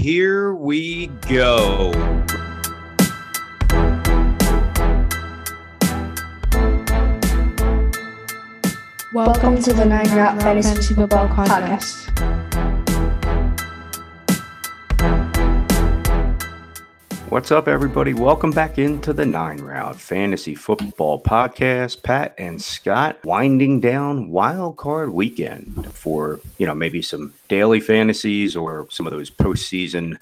here we go. Welcome to the Nine Route Fantasy Football Podcast. What's up, everybody? Welcome back into the Nine Route Fantasy Football Podcast. Pat and Scott winding down Wild Card Weekend for you know maybe some daily fantasies or some of those postseason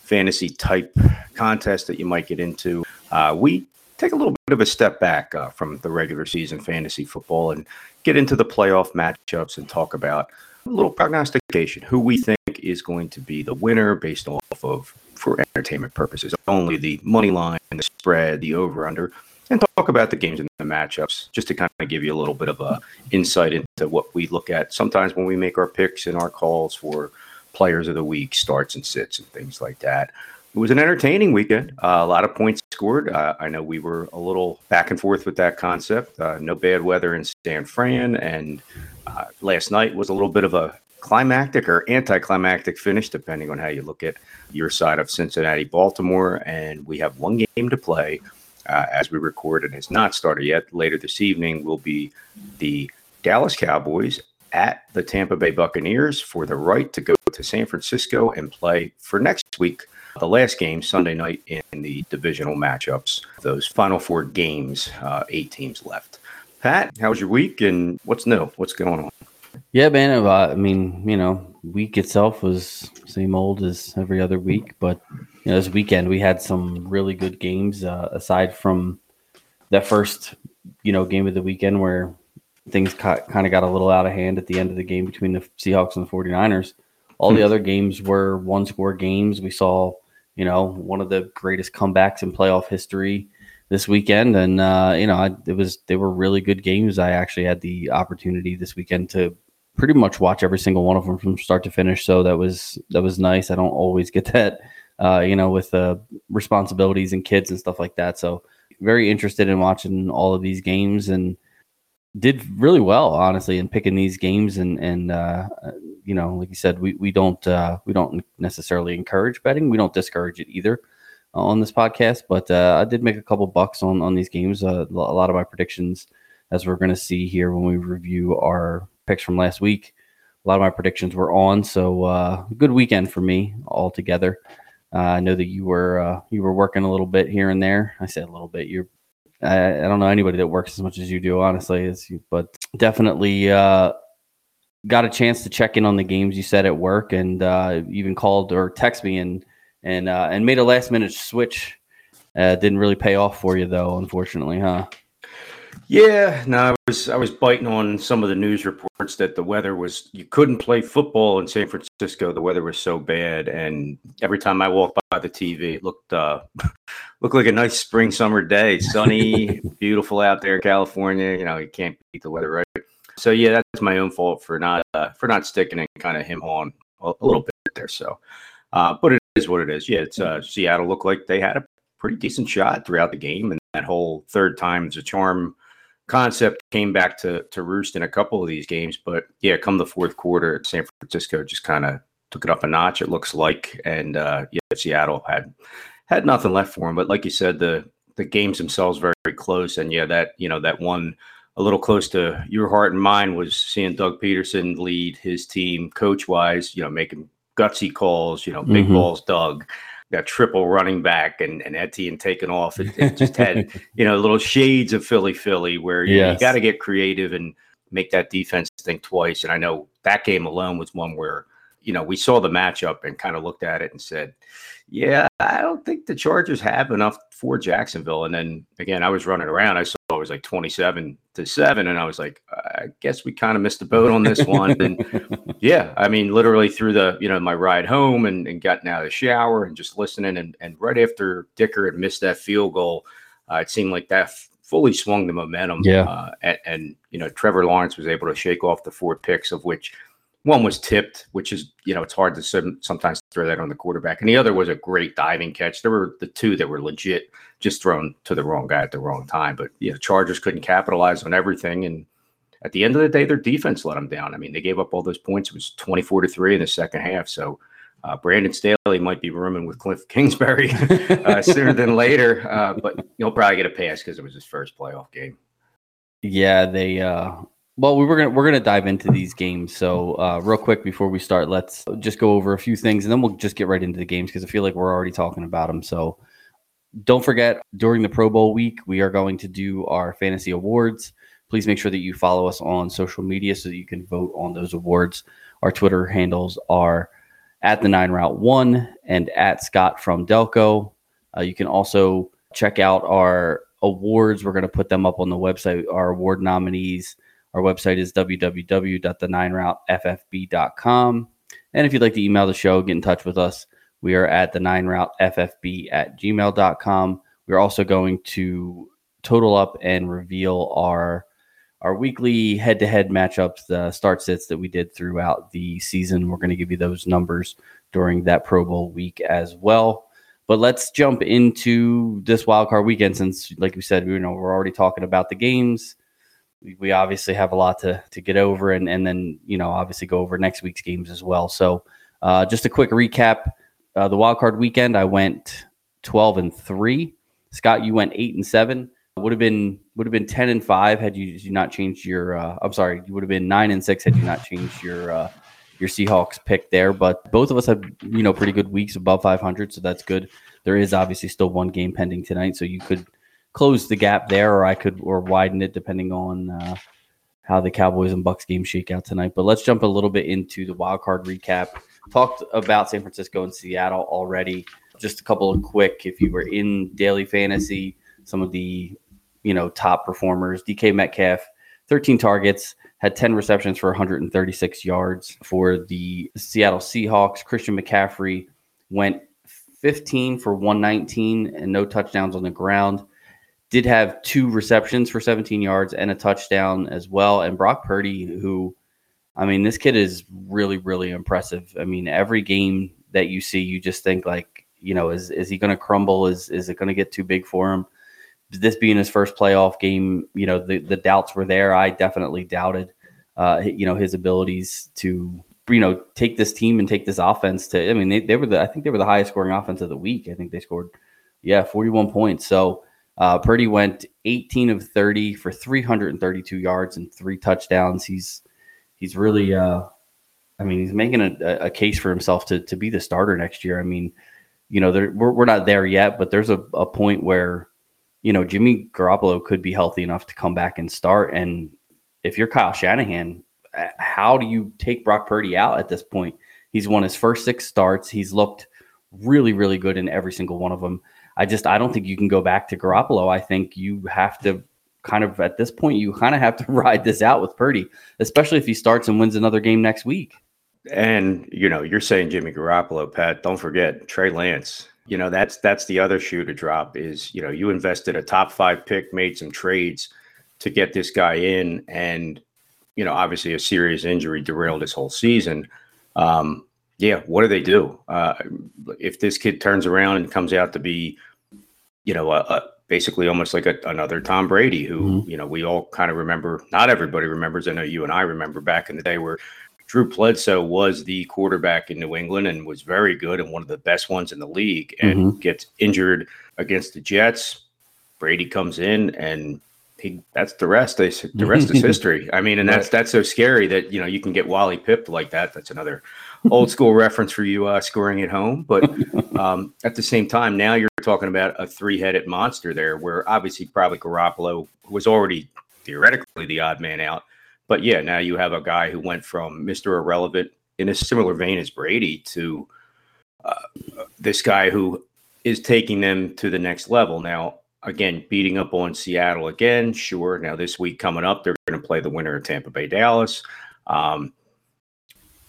fantasy type contests that you might get into. Uh, we take a little bit of a step back uh, from the regular season fantasy football and get into the playoff matchups and talk about a little prognostication, who we think is going to be the winner based off of, for entertainment purposes, only the money line, and the spread, the over under, and talk about the games and the matchups, just to kind of give you a little bit of a insight into what we look at sometimes when we make our picks and our calls for players of the week, starts and sits, and things like that it was an entertaining weekend. Uh, a lot of points scored. Uh, I know we were a little back and forth with that concept. Uh, no bad weather in San Fran, and uh, last night was a little bit of a climactic or anticlimactic finish, depending on how you look at your side of Cincinnati, Baltimore. And we have one game to play uh, as we record. and has not started yet. Later this evening will be the Dallas Cowboys at the Tampa Bay Buccaneers for the right to go to San Francisco and play for next week the last game Sunday night in the divisional matchups. Those final four games, uh, eight teams left. Pat, how was your week and what's new? What's going on? Yeah, man. I mean, you know, week itself was same old as every other week, but you know, this weekend we had some really good games. Uh, aside from that first, you know, game of the weekend where things ca- kind of got a little out of hand at the end of the game between the Seahawks and the 49ers. All the hmm. other games were one score games. We saw you know, one of the greatest comebacks in playoff history this weekend. And, uh, you know, I, it was, they were really good games. I actually had the opportunity this weekend to pretty much watch every single one of them from start to finish. So that was, that was nice. I don't always get that, uh, you know, with uh, responsibilities and kids and stuff like that. So very interested in watching all of these games and, did really well, honestly, in picking these games. And and uh, you know, like you said, we we don't uh, we don't necessarily encourage betting. We don't discourage it either on this podcast. But uh, I did make a couple bucks on on these games. Uh, a lot of my predictions, as we're going to see here when we review our picks from last week, a lot of my predictions were on. So uh, good weekend for me altogether. Uh, I know that you were uh, you were working a little bit here and there. I said a little bit. You're I, I, don't know anybody that works as much as you do, honestly. But definitely uh, got a chance to check in on the games you said at work, and uh, even called or text me and and uh, and made a last minute switch. Uh, didn't really pay off for you though, unfortunately, huh? Yeah, no, I was I was biting on some of the news reports that the weather was you couldn't play football in San Francisco. The weather was so bad, and every time I walked by the TV, it looked uh, looked like a nice spring summer day, sunny, beautiful out there, in California. You know, you can't beat the weather, right? So yeah, that's my own fault for not uh, for not sticking and kind of him on a, a, little bit there. So, uh, but it is what it is. Yeah, it's uh, Seattle looked like they had a pretty decent shot throughout the game, and that whole third time is a charm concept came back to to roost in a couple of these games. But yeah, come the fourth quarter, San Francisco just kind of took it up a notch. It looks like, and uh, yeah, Seattle had had nothing left for him. But like you said, the the games themselves very, very close, and yeah, that you know that one a little close to your heart and mind was seeing Doug Pederson lead his team coach wise. You know, making gutsy calls. You know, big mm-hmm. balls, Doug got triple running back and, and Etienne taken off. It, it just had, you know, little shades of Philly Philly where you, yes. you got to get creative and make that defense think twice. And I know that game alone was one where, you know, we saw the matchup and kind of looked at it and said, yeah, I don't think the Chargers have enough for Jacksonville. And then again, I was running around. I saw it was like 27 to 7. And I was like, I guess we kind of missed the boat on this one. and yeah, I mean, literally through the, you know, my ride home and, and getting out of the shower and just listening. And, and right after Dicker had missed that field goal, uh, it seemed like that f- fully swung the momentum. Yeah. Uh, and, and, you know, Trevor Lawrence was able to shake off the four picks, of which one was tipped, which is you know it's hard to sometimes throw that on the quarterback, and the other was a great diving catch. There were the two that were legit, just thrown to the wrong guy at the wrong time. But you know, Chargers couldn't capitalize on everything, and at the end of the day, their defense let them down. I mean, they gave up all those points. It was twenty four to three in the second half. So Uh, Brandon Staley might be rooming with Cliff Kingsbury uh, sooner than later, uh, but he'll probably get a pass because it was his first playoff game. Yeah, they. Uh, well, we were gonna we're gonna dive into these games. So uh, real quick before we start, let's just go over a few things, and then we'll just get right into the games because I feel like we're already talking about them. So don't forget during the Pro Bowl week, we are going to do our fantasy awards. Please make sure that you follow us on social media so that you can vote on those awards. Our Twitter handles are at the nine route one and at Scott from Delco. Uh, you can also check out our awards. We're going to put them up on the website, our award nominees. Our website is www.the9routeffb.com. And if you'd like to email the show, get in touch with us. We are at the nine route ffb at gmail.com. We're also going to total up and reveal our our weekly head-to-head matchups, the start sits that we did throughout the season. We're going to give you those numbers during that Pro Bowl week as well. But let's jump into this wild card weekend since, like we said, we know we're already talking about the games. We, obviously have a lot to to get over, and and then you know obviously go over next week's games as well. So uh, just a quick recap: uh, the wild card weekend, I went twelve and three. Scott, you went eight and seven would have been would have been 10 and 5 had you, you not changed your uh, I'm sorry, you would have been 9 and 6 had you not changed your uh, your Seahawks pick there, but both of us had you know pretty good weeks above 500, so that's good. There is obviously still one game pending tonight, so you could close the gap there or I could or widen it depending on uh, how the Cowboys and Bucks game shake out tonight. But let's jump a little bit into the wild card recap. Talked about San Francisco and Seattle already. Just a couple of quick if you were in daily fantasy, some of the you know, top performers. DK Metcalf, 13 targets, had 10 receptions for 136 yards for the Seattle Seahawks. Christian McCaffrey went 15 for 119 and no touchdowns on the ground. Did have two receptions for 17 yards and a touchdown as well. And Brock Purdy, who, I mean, this kid is really, really impressive. I mean, every game that you see, you just think like, you know, is is he going to crumble? Is is it going to get too big for him? this being his first playoff game, you know, the, the doubts were there. I definitely doubted, uh, you know, his abilities to, you know, take this team and take this offense to, I mean, they, they were the, I think they were the highest scoring offense of the week. I think they scored, yeah, 41 points. So, uh, Purdy went 18 of 30 for 332 yards and three touchdowns. He's, he's really, uh, I mean, he's making a, a case for himself to, to be the starter next year. I mean, you know, we're, we're not there yet, but there's a, a point where, you know, Jimmy Garoppolo could be healthy enough to come back and start. And if you're Kyle Shanahan, uh, how do you take Brock Purdy out at this point? He's won his first six starts. He's looked really, really good in every single one of them. I just, I don't think you can go back to Garoppolo. I think you have to kind of, at this point, you kind of have to ride this out with Purdy, especially if he starts and wins another game next week. And, you know, you're saying Jimmy Garoppolo, Pat. Don't forget Trey Lance you know that's that's the other shoe to drop is you know you invested a top five pick made some trades to get this guy in and you know obviously a serious injury derailed his whole season um yeah what do they do uh if this kid turns around and comes out to be you know a, a basically almost like a, another tom brady who mm-hmm. you know we all kind of remember not everybody remembers i know you and i remember back in the day where Drew Bledsoe was the quarterback in New England and was very good and one of the best ones in the league and mm-hmm. gets injured against the Jets. Brady comes in and he that's the rest. They, the rest is history. I mean, and that's that's so scary that you know you can get Wally pipped like that. That's another old school reference for you uh, scoring at home. But um, at the same time, now you're talking about a three headed monster there, where obviously probably Garoppolo was already theoretically the odd man out but yeah, now you have a guy who went from Mr. Irrelevant in a similar vein as Brady to uh, this guy who is taking them to the next level. Now, again, beating up on Seattle again, sure. Now, this week coming up, they're going to play the winner of Tampa Bay Dallas. Um,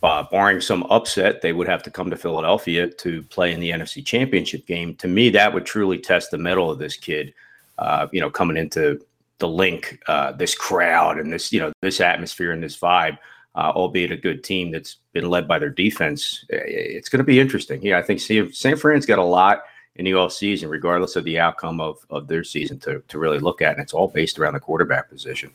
uh, barring some upset, they would have to come to Philadelphia to play in the NFC Championship game. To me, that would truly test the mettle of this kid. Uh, you know, coming into the Linc, uh, this crowd and this, you know, this atmosphere and this vibe, uh, albeit a good team that's been led by their defense. It's going to be interesting. Yeah, I think San Fran's got a lot in the off season, regardless of the outcome of, of their season to, to really look at. And it's all based around the quarterback position.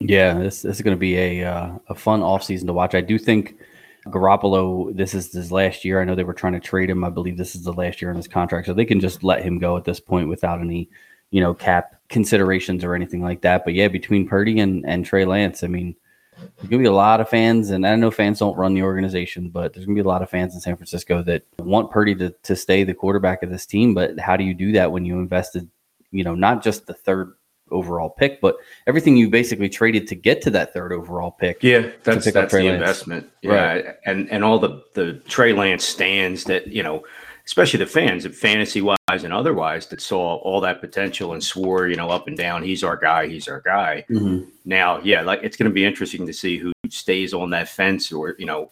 Yeah, this, this is going to be a, uh, a fun offseason to watch. I do think Garoppolo, this is his last year. I know they were trying to trade him. I believe this is the last year in his contract, so they can just let him go at this point without any, you know, cap considerations or anything like that. But yeah, between Purdy and and Trey Lance, I mean, there's gonna be a lot of fans, and I know fans don't run the organization, but there's gonna be a lot of fans in San Francisco that want Purdy to to stay the quarterback of this team. But how do you do that when you invested, you know, not just the third overall pick, but everything you basically traded to get to that third overall pick. Yeah, that's that's the Lance. investment. Yeah, right. and and all the the Trey Lance stands that you know, especially the fans, fantasy wise and otherwise, that saw all that potential and swore you know up and down, he's our guy, he's our guy. Mm-hmm. Now, yeah, like it's going to be interesting to see who stays on that fence, or you know,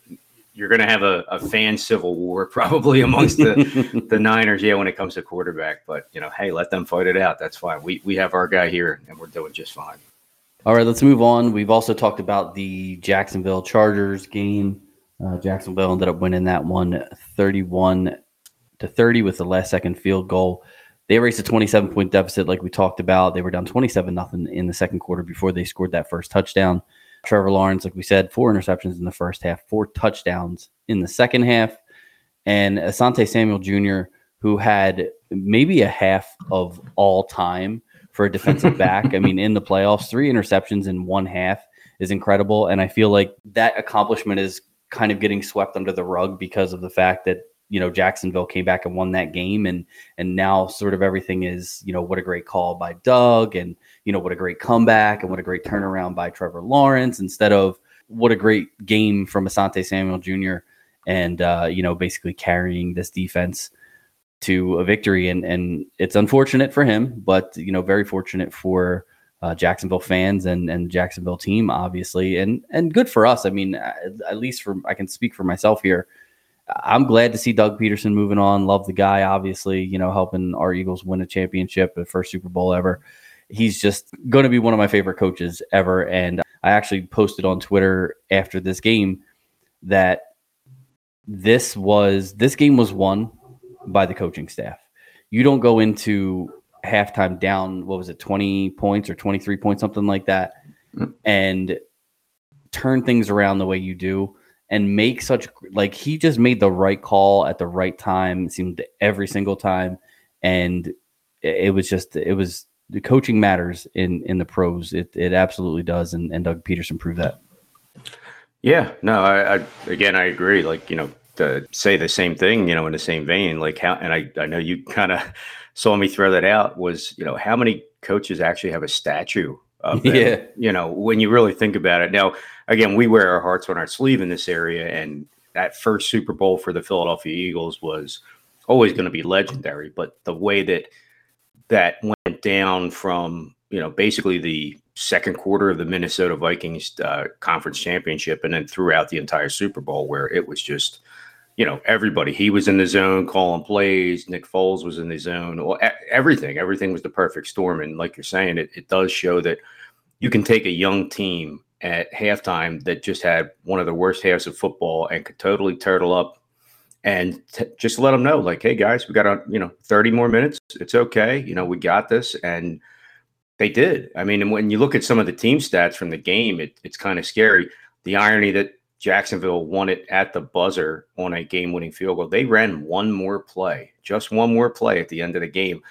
you're going to have a, a, fan civil war probably amongst the, the Niners, yeah, when it comes to quarterback. But you know, hey, let them fight it out. That's fine. We we have our guy here, and we're doing just fine. All right, let's move on. We've also talked about the Jacksonville Chargers game. Uh, Jacksonville ended up winning that one 31 to 30 with the last second field goal. They raced a 27 point deficit, like we talked about. They were down 27 nothing in the second quarter before they scored that first touchdown. Trevor Lawrence, like we said, four interceptions in the first half, four touchdowns in the second half. And Asante Samuel Jr., who had maybe a half of all time for a defensive back. I mean, in the playoffs, three interceptions in one half is incredible. And I feel like that accomplishment is kind of getting swept under the rug because of the fact that you know Jacksonville came back and won that game and and now sort of everything is you know what a great call by Doug and you know what a great comeback and what a great turnaround by Trevor Lawrence instead of what a great game from Asante Samuel Jr. and uh, you know basically carrying this defense to a victory and and it's unfortunate for him but you know very fortunate for uh, Jacksonville fans and and Jacksonville team obviously and and good for us I mean at least for I can speak for myself here I'm glad to see Doug Pederson moving on. Love the guy, obviously, you know, helping our Eagles win a championship, the first Super Bowl ever. He's just going to be one of my favorite coaches ever. And I actually posted on Twitter after this game that this was this game was won by the coaching staff. You don't go into halftime down, what was it, 20 points or 23 points, something like that, mm. and turn things around the way you do and make such like he just made the right call at the right time. It seemed every single time, and it was just it was the coaching matters in in the pros. It it absolutely does, and and Doug Pederson proved that. Yeah, no, I, I again I agree. Like you know to say the same thing, you know, in the same vein. Like how, and I I know you kind of saw me throw that out. Was you know how many coaches actually have a statue of them, yeah. You know, when you really think about it. Now, again, we wear our hearts on our sleeve in this area, and that first Super Bowl for the Philadelphia Eagles was always going to be legendary. But the way that that went down from you know basically the second quarter of the Minnesota Vikings uh, conference championship, and then throughout the entire Super Bowl, where it was just you know everybody he was in the zone calling plays nick foles was in the zone well, everything everything was the perfect storm. And like you're saying it, it does show that you can take a young team at halftime that just had one of the worst halves of football and could totally turtle up and t- just let them know like hey guys we got a you know 30 more minutes. It's okay. You know we got this. And they did. I mean and when you look at some of the team stats from the game it, it's kind of scary. The irony that jacksonville won it at the buzzer on a game-winning field goal they ran one more play just one more play at the end of the game.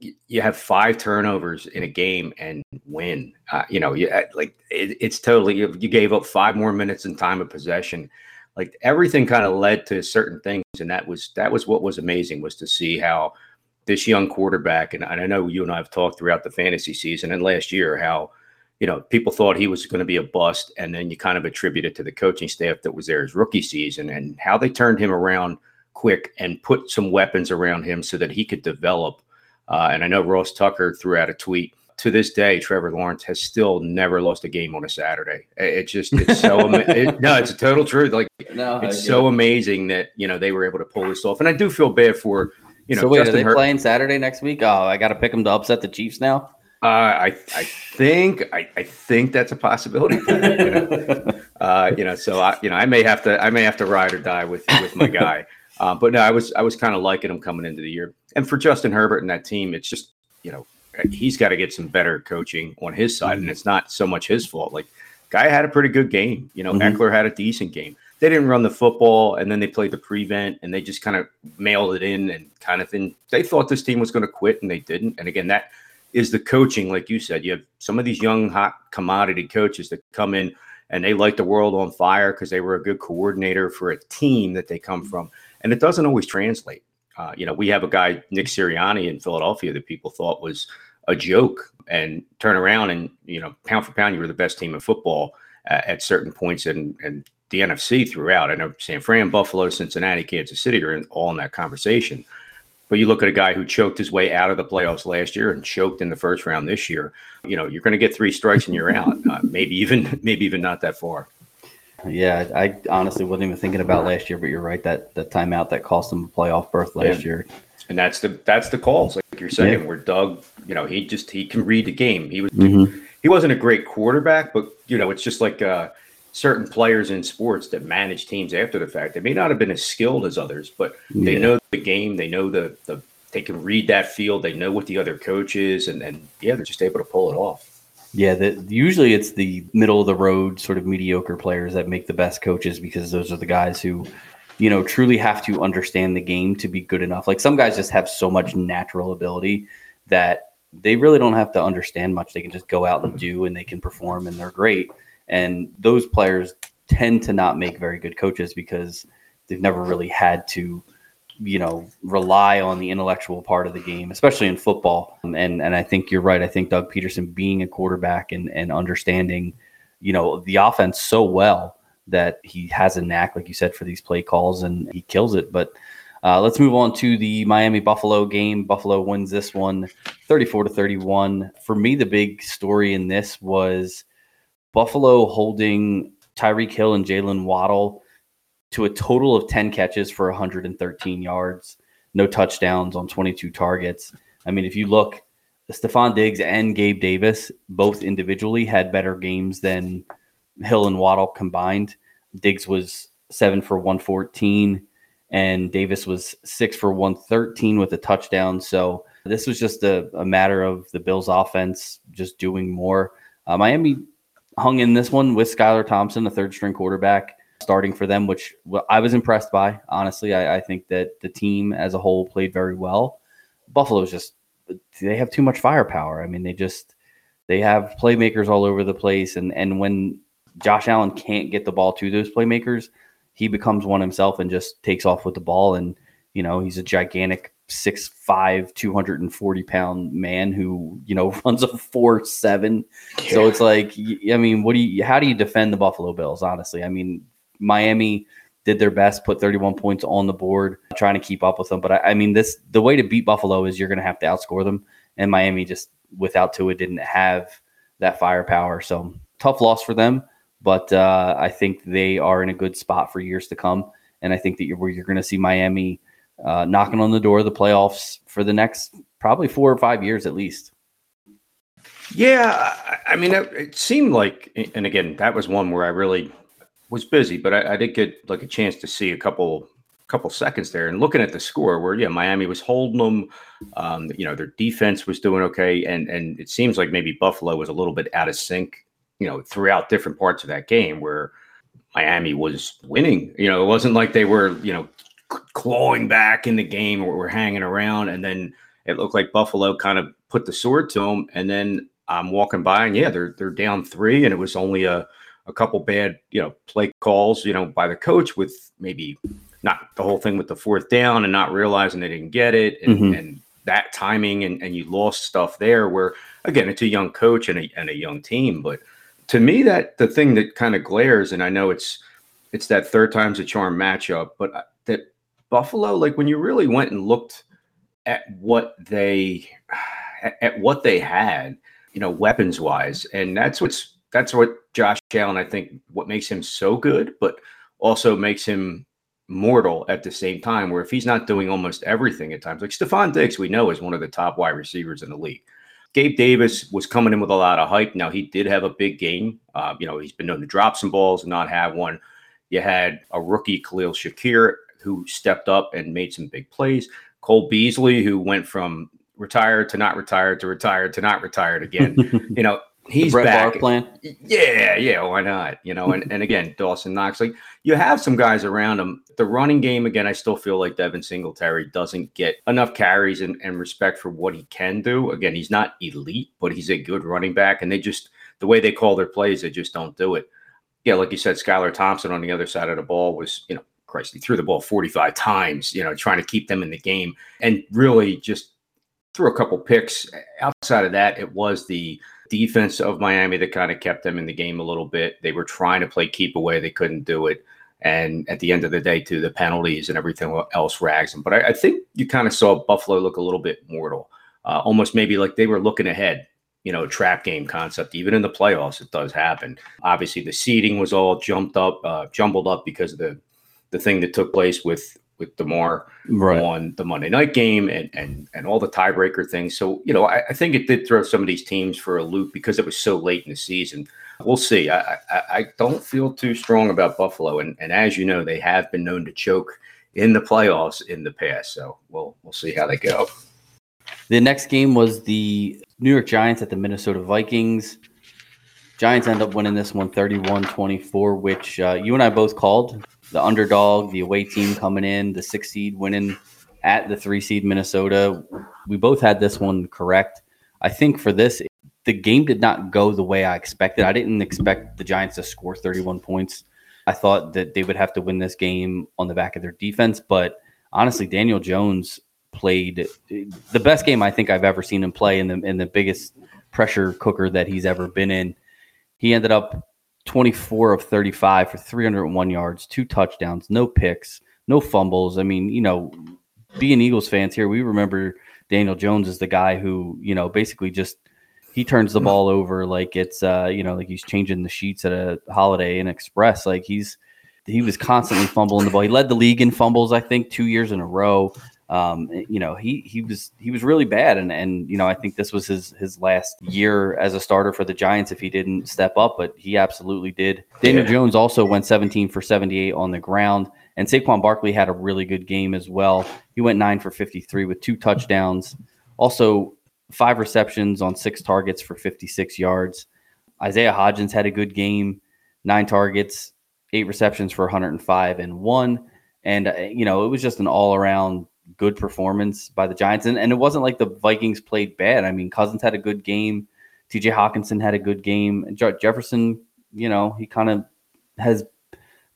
You have five turnovers in a game and win. Uh, you know, you, uh, like it, it's totally you gave up five more minutes in time of possession. Like everything kind of led to certain things, and that was that was what was amazing was to see how this young quarterback and, and I know you and I have talked throughout the fantasy season and last year how you know people thought he was going to be a bust, and then you kind of attribute it to the coaching staff that was there his rookie season and how they turned him around quick and put some weapons around him so that he could develop uh, and I know Ross Tucker threw out a tweet. To this day, Trevor Lawrence has still never lost a game on a Saturday. It just it's so ama- it, no, it's a total truth. Like no, it's so it. amazing that you know they were able to pull this off. And I do feel bad for you know. So wait, Justin are they Her- playing Saturday next week? Oh, I got to pick them to upset the Chiefs now. Uh, I I think I, I think that's a possibility. you, know? uh, you know, so I you know I may have to I may have to ride or die with with my guy. Uh, but no, I was I was kind of liking him coming into the year. And for Justin Herbert and that team, it's just you know he's got to get some better coaching on his side, mm-hmm. and it's not so much his fault. Like guy had a pretty good game. You know, mm-hmm. Ekeler had a decent game. they didn't run the football, and then they played the prevent, and they just kind of mailed it in and kind of thing. They thought this team was going to quit, and they didn't. And again, that is the coaching, like you said. You have some of these young, hot commodity coaches that come in and they light the world on fire because they were a good coordinator for a team that they come from, and it doesn't always translate. Uh, you know, we have a guy Nick Sirianni in Philadelphia that people thought was a joke, and turn around and you know, pound for pound, you were the best team in football uh, at certain points, and and the NFC throughout. I know San Fran, Buffalo, Cincinnati, Kansas City are in, all in that conversation. But you look at a guy who choked his way out of the playoffs last year and choked in the first round this year. You know, you're going to get three strikes and you're out. Uh, maybe even, maybe even not that far. Yeah, I honestly wasn't even thinking about last year, but you're right that the timeout that cost them a playoff berth last yeah. year. And that's the that's the calls, like you're saying, yeah. where Doug, you know, he just he can read the game. He was mm-hmm. he wasn't a great quarterback, but you know, it's just like uh, certain players in sports that manage teams after the fact. They may not have been as skilled as others, but they know the game. They know the the they can read that field. They know what the other coach is, and and yeah, they're just able to pull it off. Yeah, the, usually it's the middle of the road sort of mediocre players that make the best coaches because those are the guys who, you know, truly have to understand the game to be good enough. Like some guys just have so much natural ability that they really don't have to understand much. They can just go out and do and they can perform and they're great. And those players tend to not make very good coaches because they've never really had to, you know, rely on the intellectual part of the game, especially in football. And and I think you're right. I think Doug Pederson being a quarterback and and understanding, you know, the offense so well that he has a knack, like you said, for these play calls and he kills it. But uh, let's move on to the Miami Buffalo game. Buffalo wins this one 34 to 31. For me, the big story in this was Buffalo holding Tyreek Hill and Jalen Waddle to a total of 10 catches for 113 yards, no touchdowns on 22 targets. I mean, if you look, Stefon Diggs and Gabe Davis both individually had better games than Hill and Waddle combined. Diggs was seven for 114, and Davis was six for 113 with a touchdown. So this was just a, a matter of the Bills' offense just doing more. Uh, Miami hung in this one with Skylar Thompson, a third string quarterback, starting for them, which I was impressed by. Honestly, I, I think that the team as a whole played very well. Buffalo's just they have too much firepower. I mean, they just they have playmakers all over the place, and and when Josh Allen can't get the ball to those playmakers, he becomes one himself and just takes off with the ball. And you know, he's a gigantic six five, 240 pound man who, you know, runs a four seven. Yeah. So it's like, I mean, what do you, how do you defend the Buffalo Bills? Honestly, I mean, Miami did their best, put 31 points on the board, trying to keep up with them. But I, I mean, this, the way to beat Buffalo is you're going to have to outscore them. And Miami just without Tua didn't have that firepower. So tough loss for them. But uh, I think they are in a good spot for years to come. And I think that you're, you're going to see Miami uh, knocking on the door of the playoffs for the next probably four or five years at least. Yeah, I mean, it, seemed like, and again, that was one where I really was busy, but I, I, did get like a chance to see a couple couple seconds there and looking at the score where yeah miami was holding them um, you know their defense was doing okay and and it seems like maybe buffalo was a little bit out of sync you know throughout different parts of that game where miami was winning you know it wasn't like they were you know clawing back in the game or we're hanging around. And then it looked like Buffalo kind of put the sword to them. And then I'm walking by and yeah, they're they're down three, and it was only a a couple bad you know play calls you know by the coach with maybe not the whole thing with the fourth down and not realizing they didn't get it and, mm-hmm. and that timing and, and you lost stuff there where again it's a young coach and a, and a young team but to me that the thing that kind of glares and i know it's it's that third time's a charm matchup but uh, that Buffalo, like when you really went and looked at what they at what they had, you know, weapons wise, and that's what's that's what Josh Allen, I think, what makes him so good, but also makes him mortal at the same time. Where if he's not doing almost everything at times, like Stefon Diggs, we know is one of the top wide receivers in the league. Gabe Davis was coming in with a lot of hype. Now he did have a big game. Uh, you know, he's been known to drop some balls and not have one. You had a rookie Khalil Shakir who stepped up and made some big plays. Cole Beasley, who went from retired to not retired to retired to not retired again. you know, he's Brett back. Plan. Yeah, yeah, why not? You know, and, and again, Dawson Knox, like you have some guys around him. The running game, again, I still feel like Devin Singletary doesn't get enough carries and, and respect for what he can do. Again, he's not elite, but he's a good running back. And they just the way they call their plays, they just don't do it. Yeah, like you said, Skylar Thompson on the other side of the ball was, you know, Christ, he threw the ball 45 times, you know, trying to keep them in the game and really just threw a couple picks. Outside of that, it was the defense of Miami that kind of kept them in the game a little bit. They were trying to play keep away, they couldn't do it. And at the end of the day, too, the penalties and everything else rags them. But I, I think you kind of saw Buffalo look a little bit mortal, uh, almost maybe like they were looking ahead. You know, trap game concept. Even in the playoffs, it does happen. Obviously, the seeding was all jumped up, uh, jumbled up because of the the thing that took place with with Damar Right. on the Monday night game and and and all the tiebreaker things. So you know, I, I think it did throw some of these teams for a loop because it was so late in the season. We'll see. I I, I don't feel too strong about Buffalo, and and as you know, they have been known to choke in the playoffs in the past. So we'll we'll see how they go. The next game was the New York Giants at the Minnesota Vikings. Giants end up winning this one 31 24, which uh, you and I both called the underdog, the away team coming in, the six seed winning at the three seed Minnesota. We both had this one correct. I think for this, the game did not go the way I expected. I didn't expect the Giants to score 31 points. I thought that they would have to win this game on the back of their defense, but honestly, Daniel Jones played the best game I think I've ever seen him play in the in the biggest pressure cooker that he's ever been in. He ended up 24 of 35 for 301 yards, two touchdowns, no picks, no fumbles. I mean, you know, being Eagles fans here, we remember Daniel Jones is the guy who, you know, basically just he turns the ball over like it's uh, you know, like he's changing the sheets at a Holiday Inn Express. Like he's he was constantly fumbling the ball. He led the league in fumbles, I think, two years in a row. Um, you know, he he was he was really bad, and and you know, I think this was his his last year as a starter for the Giants if he didn't step up, but he absolutely did. Daniel Yeah. Jones also went 17 for 78 on the ground, and Saquon Barkley had a really good game as well. He went nine for 53 with two touchdowns, also five receptions on six targets for 56 yards. Isaiah Hodgins had a good game, nine targets, eight receptions for 105 and one. And, uh, you know, it was just an all around good performance by the Giants. And, and it wasn't like the Vikings played bad. I mean, Cousins had a good game. TJ Hockenson had a good game. Je- Jefferson, you know, he kind of has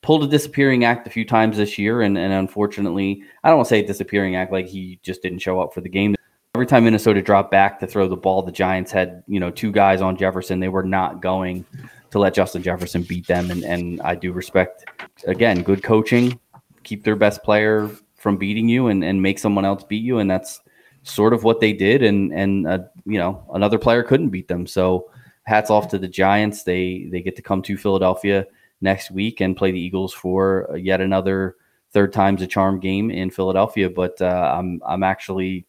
pulled a disappearing act a few times this year. And, and unfortunately, I don't want to say disappearing act like he just didn't show up for the game. Every time Minnesota dropped back to throw the ball, the Giants had, you know, two guys on Jefferson. They were not going to let Justin Jefferson beat them. And, and I do respect, again, good coaching, keep their best player from beating you and, and make someone else beat you. And that's sort of what they did. And, and uh, you know, another player couldn't beat them. So hats off to the Giants. They, they get to come to Philadelphia next week and play the Eagles for yet another third time's a charm game in Philadelphia. But uh, I'm, I'm actually,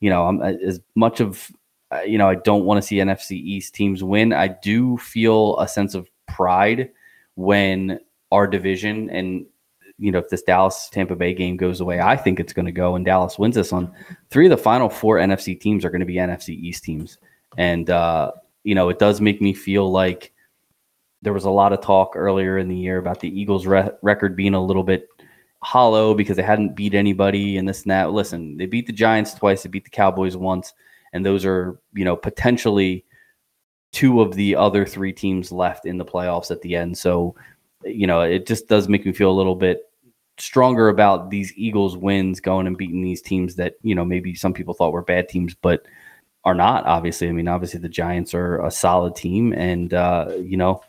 you know, I'm as much of, uh, you know, I don't want to see NFC East teams win. I do feel a sense of pride when our division and you know if this Dallas Tampa Bay game goes away, I think it's going to go and Dallas wins this one. Three of the final four NFC teams are going to be NFC East teams, and uh, you know it does make me feel like there was a lot of talk earlier in the year about the Eagles' re- record being a little bit hollow because they hadn't beat anybody and this and that. Listen, they beat the Giants twice, they beat the Cowboys once, and those are you know potentially two of the other three teams left in the playoffs at the end. So you know, it just does make me feel a little bit stronger about these Eagles wins going and beating these teams that, you know, maybe some people thought were bad teams, but are not, obviously. I mean, obviously the Giants are a solid team and, uh, you know,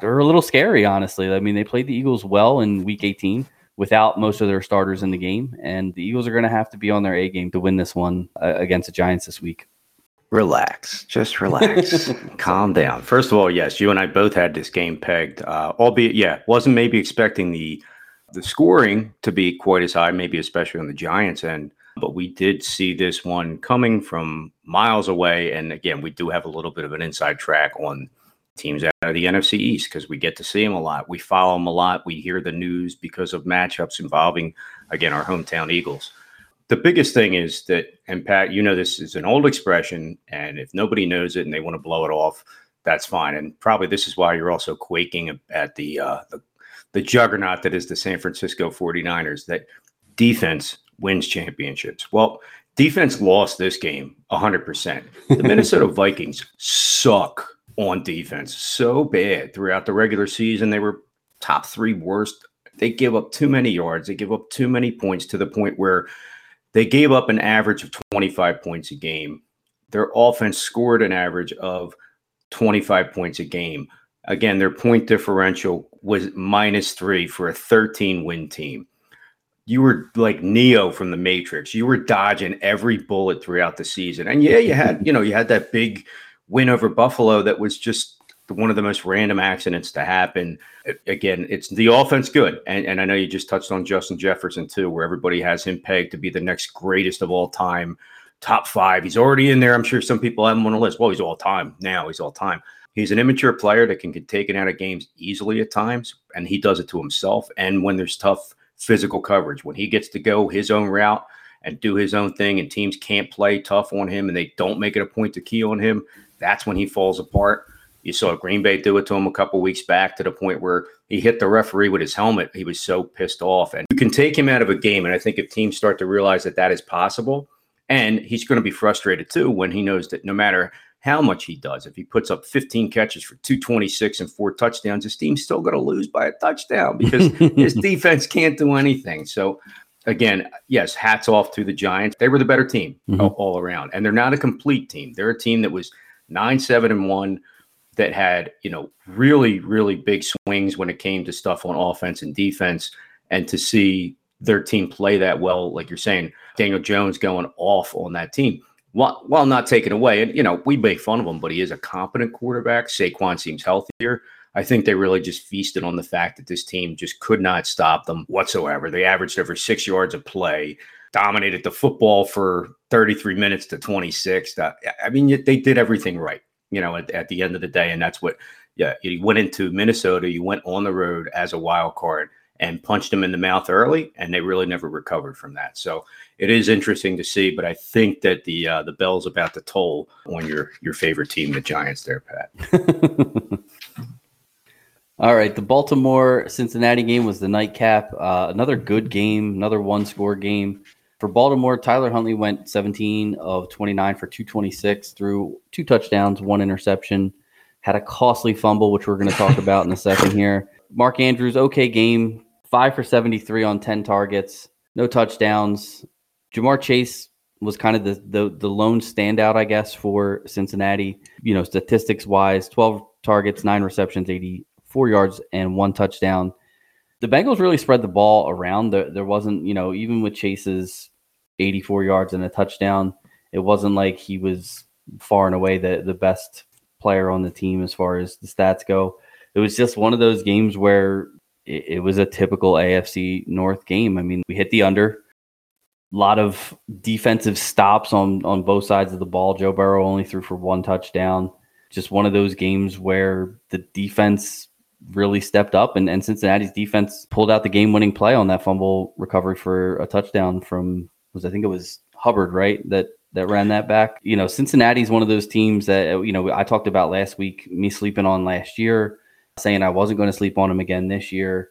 they're a little scary, honestly. I mean, they played the Eagles well in week 18 without most of their starters in the game, and the Eagles are going to have to be on their A game to win this one uh, against the Giants this week. Relax, just relax, calm down. First of all, yes, you and I both had this game pegged, uh, albeit, yeah, wasn't maybe expecting the the scoring to be quite as high, maybe especially on the Giants end, but we did see this one coming from miles away. And again, we do have a little bit of an inside track on teams out of the NFC East because we get to see them a lot. We follow them a lot. We hear the news because of matchups involving, again, our hometown Eagles the biggest thing is that, and Pat, you know, this is an old expression, and if nobody knows it and they want to blow it off, that's fine. And probably this is why you're also quaking at the uh, the, the juggernaut that is the San Francisco 49ers. That defense wins championships. Well, defense lost this game 100%. The Minnesota Vikings suck on defense so bad throughout the regular season. They were top three worst. They give up too many yards. They give up too many points to the point where they gave up an average of 25 points a game. Their offense scored an average of 25 points a game. Again, their point differential was minus three for a 13 win team. You were like Neo from the Matrix. You were dodging every bullet throughout the season. And yeah, you had, you know, you had that big win over Buffalo that was just one of the most random accidents to happen. Again, it's the offense good. And, and I know you just touched on Justin Jefferson too, where everybody has him pegged to be the next greatest of all time, top five. He's already in there. I'm sure some people have him on the list. Well, he's all time now. He's all time. He's an immature player that can get taken out of games easily at times, and he does it to himself. And when there's tough physical coverage, when he gets to go his own route and do his own thing, and teams can't play tough on him and they don't make it a point to key on him, that's when he falls apart. You saw Green Bay do it to him a couple weeks back to the point where he hit the referee with his helmet. He was so pissed off. And you can take him out of a game. And I think if teams start to realize that that is possible, and he's going to be frustrated too when he knows that no matter how much he does, if he puts up 15 catches for 226 and four touchdowns, his team's still going to lose by a touchdown because his defense can't do anything. So, again, yes, hats off to the Giants. They were the better team mm-hmm. all, all around. And they're not a complete team. They're a team that was nine, seven, and one that had, you know, really, really big swings when it came to stuff on offense and defense. And to see their team play that well, like you're saying, Daniel Jones going off on that team, while, while not taking away, and, you know, we make fun of him, but he is a competent quarterback. Saquon seems healthier. I think they really just feasted on the fact that this team just could not stop them whatsoever. They averaged over six yards of play, dominated the football for 33 minutes to 26. I mean, they did everything right you know, at, at the end of the day. And that's what, yeah, you went into Minnesota, you went on the road as a wild card and punched them in the mouth early, and they really never recovered from that. So it is interesting to see, but I think that the uh, the bell's about to toll on your your favorite team, the Giants. There, Pat. All right, the Baltimore Cincinnati game was the nightcap. Uh, another good game, another one score game. For Baltimore, Tyler Huntley went 17 of 29 for 226 through two touchdowns, one interception. Had a costly fumble, which we're going to talk about in a second here. Mark Andrews, okay game, five for 73 on 10 targets, no touchdowns. Ja'Marr Chase was kind of the, the the lone standout, I guess, for Cincinnati. You know, statistics wise, 12 targets, nine receptions, 84 yards, and one touchdown the Bengals really spread the ball around. There, there wasn't, you know, even with Chase's 84 yards and a touchdown, it wasn't like he was far and away the, the best player on the team as far as the stats go. It was just one of those games where it, it was a typical AFC North game. I mean, we hit the under. A lot of defensive stops on on both sides of the ball. Joe Burrow only threw for one touchdown. Just one of those games where the defense really stepped up and, and Cincinnati's defense pulled out the game winning play on that fumble recovery for a touchdown from was I think it was Hubbard, right? That that ran that back. You know, Cincinnati's one of those teams that you know I talked about last week, me sleeping on last year, saying I wasn't going to sleep on them again this year.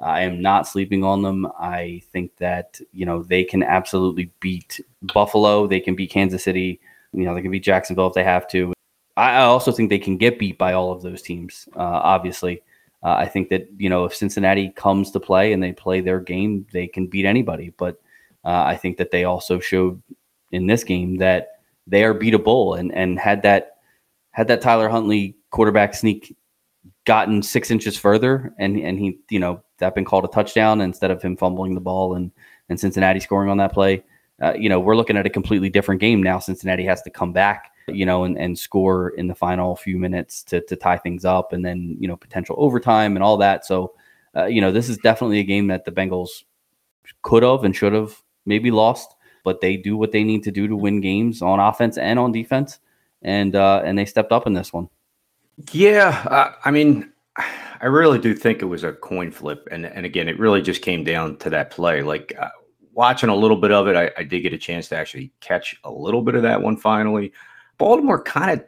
I am not sleeping on them. I think that, you know, they can absolutely beat Buffalo. They can beat Kansas City. You know, they can beat Jacksonville if they have to. I also think they can get beat by all of those teams, uh, obviously. Uh, I think that you know if Cincinnati comes to play and they play their game, they can beat anybody. But uh, I think that they also showed in this game that they are beatable. And and had that had that Tyler Huntley quarterback sneak gotten six inches further, and and he you know that been called a touchdown instead of him fumbling the ball and and Cincinnati scoring on that play. Uh, you know we're looking at a completely different game now. Cincinnati has to come back you know, and, and score in the final few minutes to, to tie things up and then, you know, potential overtime and all that. So, uh, you know, this is definitely a game that the Bengals could have and should have maybe lost, but they do what they need to do to win games on offense and on defense. And, uh, and they stepped up in this one. Yeah. Uh, I mean, I really do think it was a coin flip. And, and again, it really just came down to that play. Like, uh, watching a little bit of it, I, I, did get a chance to actually catch a little bit of that one finally. Baltimore kind of,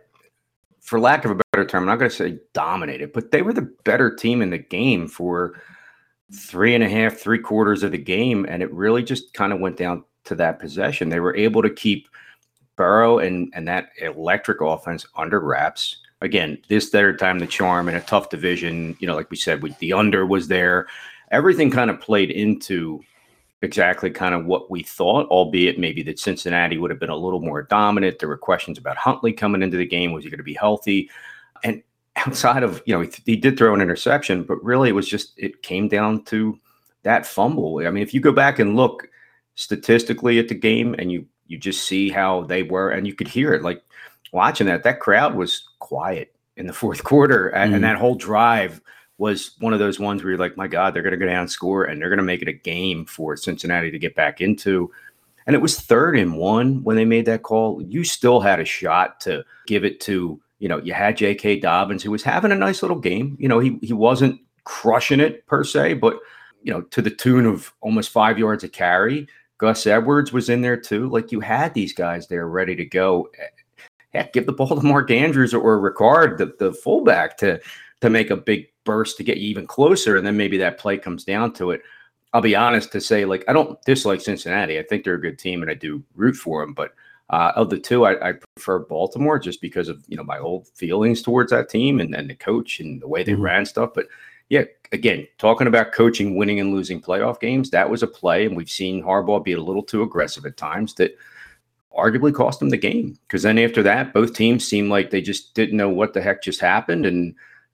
for lack of a better term. I'm not going to say dominated, but they were the better team in the game for three and a half, three quarters of the game. And it really just kind of went down to that possession. They were able to keep Burrow and, and that electric offense under wraps. Again, this third time the charm in a tough division, you know, like we said, with the under was there. Everything kind of played into exactly kind of what we thought, albeit maybe that Cincinnati would have been a little more dominant. There were questions about Huntley coming into the game. Was he going to be healthy? And outside of, you know, he, he did throw an interception, but really it was just, it came down to that fumble. I mean, if you go back and look statistically at the game and you, you just see how they were, and you could hear it like watching that, that crowd was quiet in the fourth quarter. Mm. And that whole drive was one of those ones where you're like, my God, they're going to go down and score and they're going to make it a game for Cincinnati to get back into. And it was third and one when they made that call. You still had a shot to give it to, you know, you had J.K. Dobbins, who was having a nice little game. You know, he, he wasn't crushing it per se, but, you know, to the tune of almost five yards a carry. Gus Edwards was in there too. Like you had these guys there ready to go. Heck, give the ball to Mark Andrews or Ricard, the, the fullback, to to make a big burst to get you even closer, and then maybe that play comes down to it. I'll be honest to say, like, I don't dislike Cincinnati. I think they're a good team, and I do root for them. But uh, of the two, I, I, prefer Baltimore just because of you know my old feelings towards that team and, then the coach and the way they mm-hmm. ran stuff. But yeah, again, talking about coaching, winning and losing playoff games, that was a play, and we've seen Harbaugh be a little too aggressive at times that arguably cost them the game. Because then after that, both teams seemed like they just didn't know what the heck just happened, and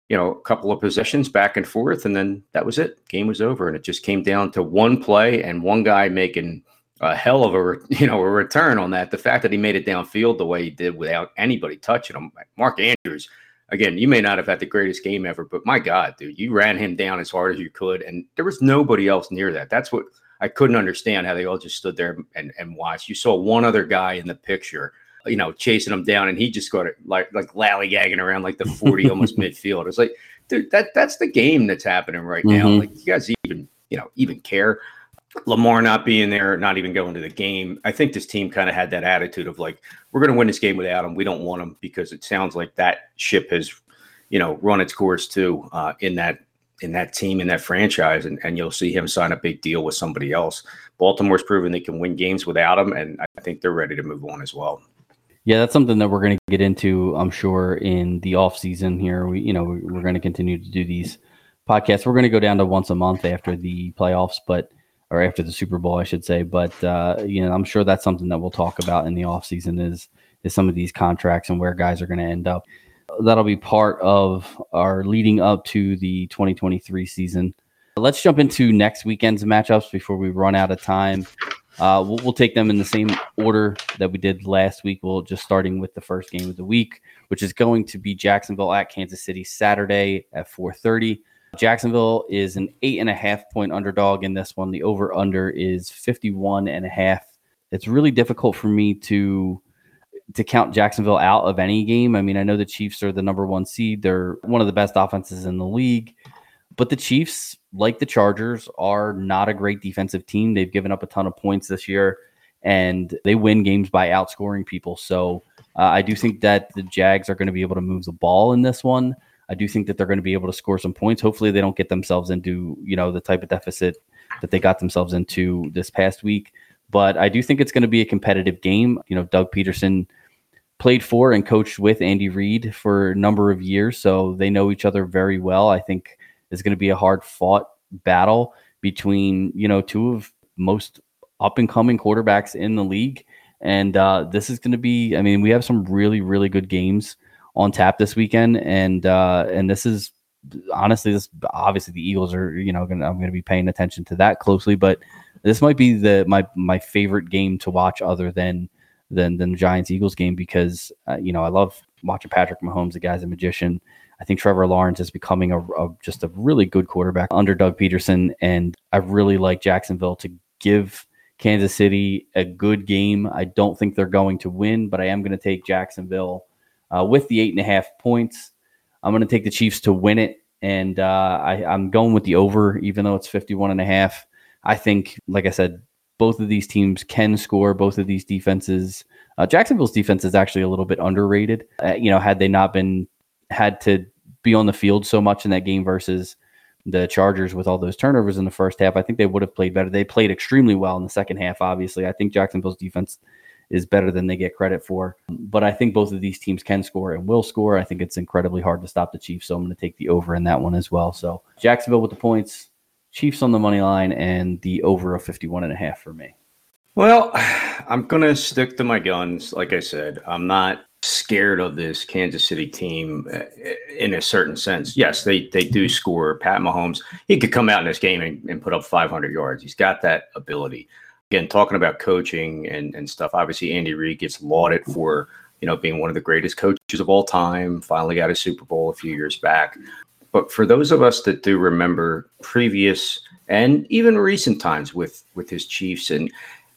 you know, a couple of possessions back and forth, and then that was it. Game was over, and it just came down to one play and one guy making a hell of a you know a return on that. The fact that he made it downfield the way he did without anybody touching him, Mark Andrews. Again, you may not have had the greatest game ever, but my God, dude, you ran him down as hard as you could, and there was nobody else near that. That's what I couldn't understand how they all just stood there and, and watched. You saw one other guy in the picture you know, chasing him down, and he just got it like like lallygagging around like the forty almost midfield. It's like, dude, that that's the game that's happening right now. Mm-hmm. Like, you guys even you know even care? Lamar not being there, not even going to the game. I think this team kind of had that attitude of like, we're going to win this game without him. We don't want him because it sounds like that ship has, you know, run its course too uh, in that in that team in that franchise, and, and you'll see him sign a big deal with somebody else. Baltimore's proven they can win games without him, and I think they're ready to move on as well. Yeah, that's something that we're going to get into, I'm sure, in the off season here. We, you know, we're going to continue to do these podcasts. We're going to go down to once a month after the playoffs, but or after the Super Bowl, I should say. But uh, you know, I'm sure that's something that we'll talk about in the off season is is some of these contracts and where guys are going to end up. That'll be part of our leading up to the 2023 season. Let's jump into next weekend's matchups before we run out of time. Uh, we'll, we'll, take them in the same order that we did last week. We'll just starting with the first game of the week, which is going to be Jacksonville at Kansas City Saturday at 4:30. Jacksonville is an eight and a half point underdog in this one. The over under is 51 and a half. It's really difficult for me to to count Jacksonville out of any game. I mean, I know the Chiefs are the number one seed. They're one of the best offenses in the league. But the Chiefs, like the Chargers, are not a great defensive team. They've given up a ton of points this year, and they win games by outscoring people. So uh, I do think that the Jags are going to be able to move the ball in this one. I do think that they're going to be able to score some points. Hopefully, they don't get themselves into you know the type of deficit that they got themselves into this past week. But I do think it's going to be a competitive game. You know, Doug Pederson played for and coached with Andy Reid for a number of years, so they know each other very well. I think is going to be a hard fought battle between you know two of most up and coming quarterbacks in the league. And uh, this is going to be, I mean, we have some really, really good games on tap this weekend. And, uh, and this is honestly, this obviously the Eagles are, you know, gonna, I'm going to be paying attention to that closely, but this might be the, my, my favorite game to watch other than, than, than the Giants Eagles game because, uh, you know, I love watching Patrick Mahomes. The guy's a magician. I think Trevor Lawrence is becoming a, a, just a really good quarterback under Doug Pederson, and I really like Jacksonville to give Kansas City a good game. I don't think they're going to win, but I am going to take Jacksonville uh, with the eight and a half points. I'm going to take the Chiefs to win it, and uh, I, I'm going with the over, even though it's 51 and a half. I think, like I said, both of these teams can score. Both of these defenses. Uh, Jacksonville's defense is actually a little bit underrated. Uh, you know, had they not been had to be on the field so much in that game versus the Chargers with all those turnovers in the first half, I think they would have played better. They played extremely well in the second half, obviously. I think Jacksonville's defense is better than they get credit for. But I think both of these teams can score and will score. I think it's incredibly hard to stop the Chiefs. So I'm going to take the over in that one as well. So Jacksonville with the points, Chiefs on the money line, and the over of 51 and a half for me. Well, I'm going to stick to my guns. Like I said, I'm not scared of this Kansas City team uh, in a certain sense. Yes, they they do score. Pat Mahomes, he could come out in this game and, and put up 500 yards. He's got that ability again, talking about coaching and, and stuff, obviously Andy Reid gets lauded for, you know, being one of the greatest coaches of all time, finally got a Super Bowl a few years back. But for those of us that do remember previous and even recent times with with his Chiefs and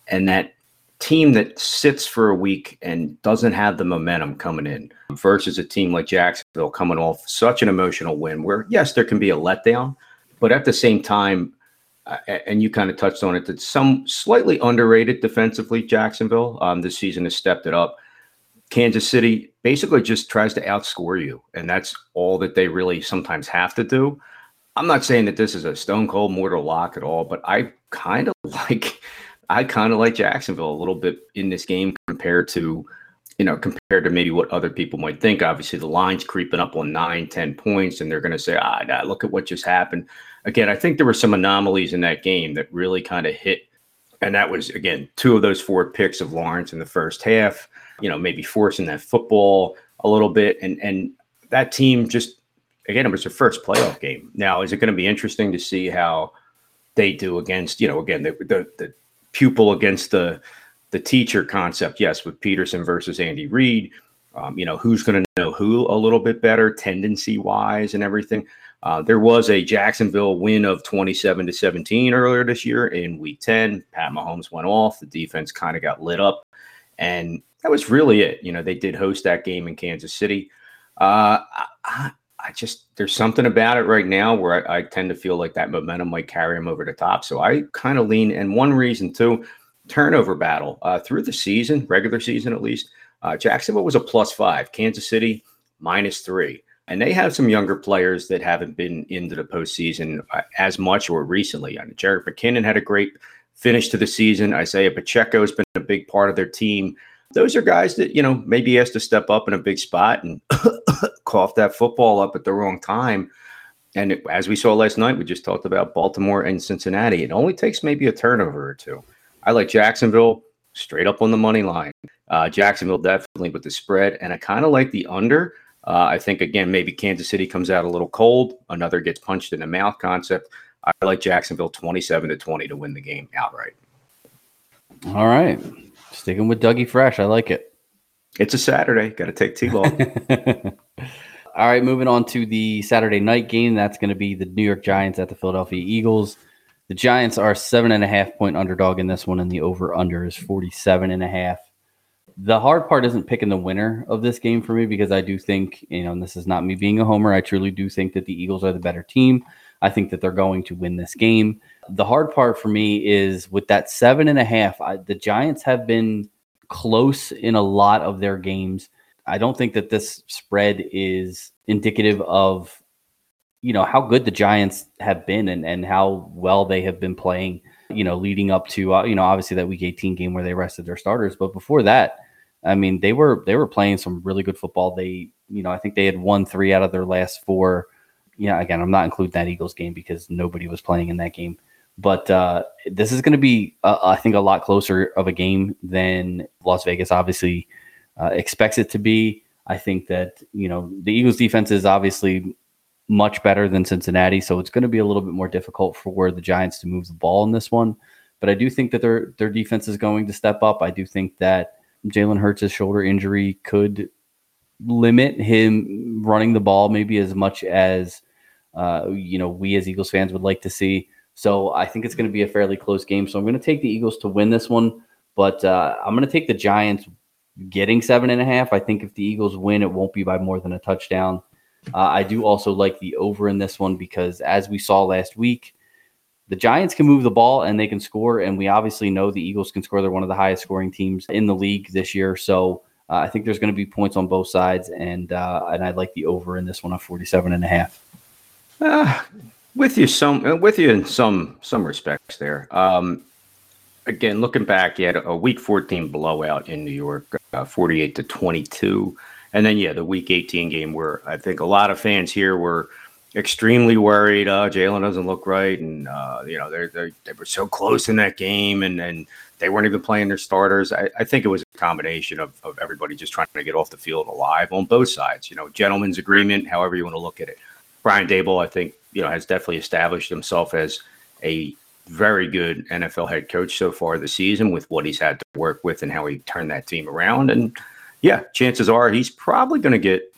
and that team that sits for a week and doesn't have the momentum coming in versus a team like Jacksonville coming off such an emotional win where yes there can be a letdown but at the same time uh, and you kind of touched on it, that some slightly underrated defensively, Jacksonville um, this season has stepped it up. Kansas City basically just tries to outscore you, and that's all that they really sometimes have to do. I'm not saying that this is a stone cold mortal lock at all, but I kind of like I kind of like Jacksonville a little bit in this game compared to you know compared to maybe what other people might think. Obviously, the line's creeping up on nine, ten points, and they're going to say, "Ah, look at what just happened." again, I think there were some anomalies in that game that really kind of hit. And that was, again, two of those four picks of Lawrence in the first half, you know, maybe forcing that football a little bit. And, and that team just, again, it was their first playoff game. Now, is it going to be interesting to see how they do against, you know, again, the, the, the pupil against the, the teacher concept? Yes, with Pederson versus Andy Reid. Um, you know, who's going to know who a little bit better, tendency wise, and everything. Uh, there was a Jacksonville win of 27 to 17 earlier this year in week 10. Pat Mahomes went off. The defense kind of got lit up. And that was really it. You know, they did host that game in Kansas City. Uh, I, just, there's something about it right now where I, I, tend to feel like that momentum might carry them over the top. So I kind of lean. And one reason, too, turnover battle uh, through the season, regular season at least. Uh, Jacksonville was a plus five, Kansas City minus three. And they have some younger players that haven't been into the postseason uh, as much or recently. I mean, Jerick McKinnon had a great finish to the season. Isaiah Pacheco has been a big part of their team. Those are guys that, you know, maybe has to step up in a big spot and cough that football up at the wrong time. And as we saw last night, we just talked about Baltimore and Cincinnati. It only takes maybe a turnover or two. I like Jacksonville straight up on the money line. Uh, Jacksonville definitely with the spread. And I kind of like the under uh, I think again maybe Kansas City comes out a little cold. Another gets punched in the mouth concept. I like Jacksonville twenty-seven to twenty to win the game outright. All right, sticking with Dougie Fresh. I like it. It's a Saturday. Got to take T-ball. All right, moving on to the Saturday night game. That's going to be the New York Giants at the Philadelphia Eagles. The Giants are seven and a half point underdog in this one, and the over under is 47 and a half the hard part isn't picking the winner of this game for me because I do think, you know, and this is not me being a homer. I truly do think that the Eagles are the better team. I think that they're going to win this game. The hard part for me is with that seven and a half, I, the Giants have been close in a lot of their games. I don't think that this spread is indicative of, you know, how good the Giants have been and, and how well they have been playing, you know, leading up to, uh, you know, obviously that week 18 game where they rested their starters. But before that, I mean, they were they were playing some really good football. They, you know, I think they had won three out of their last four. Yeah, again, I'm not including that Eagles game because nobody was playing in that game. But uh, this is going to be, uh, I think, a lot closer of a game than Las Vegas obviously uh, expects it to be. I think that you know the Eagles' defense is obviously much better than Cincinnati, so it's going to be a little bit more difficult for the Giants to move the ball in this one. But I do think that their their defense is going to step up. I do think that Jalen Hurts' shoulder injury could limit him running the ball maybe as much as uh, you know we as Eagles fans would like to see. So I think it's going to be a fairly close game. So I'm going to take the Eagles to win this one, but uh, I'm going to take the Giants getting seven and a half. I think if the Eagles win, it won't be by more than a touchdown. Uh, I do also like the over in this one because as we saw last week, the Giants can move the ball and they can score. And we obviously know the Eagles can score. They're one of the highest scoring teams in the league this year. So Uh, I think there's going to be points on both sides, and uh, and I like the over in this one of 47 and a half. Uh, with you some uh, with you in some some respects there. Um, again, looking back, you had a week 14 blowout in New York, uh, 48 to 22. And then, yeah, the week 18 game where I think a lot of fans here were extremely worried. Uh, Jalen doesn't look right. And, uh, you know, they're, they were so close in that game and, and they weren't even playing their starters. I, I think it was a combination of, of everybody just trying to get off the field alive on both sides. You know, gentleman's agreement, however you want to look at it. Brian Daboll, I think, you know, has definitely established himself as a very good NFL head coach so far this season with what he's had to work with and how he turned that team around. And yeah, chances are he's probably going to get,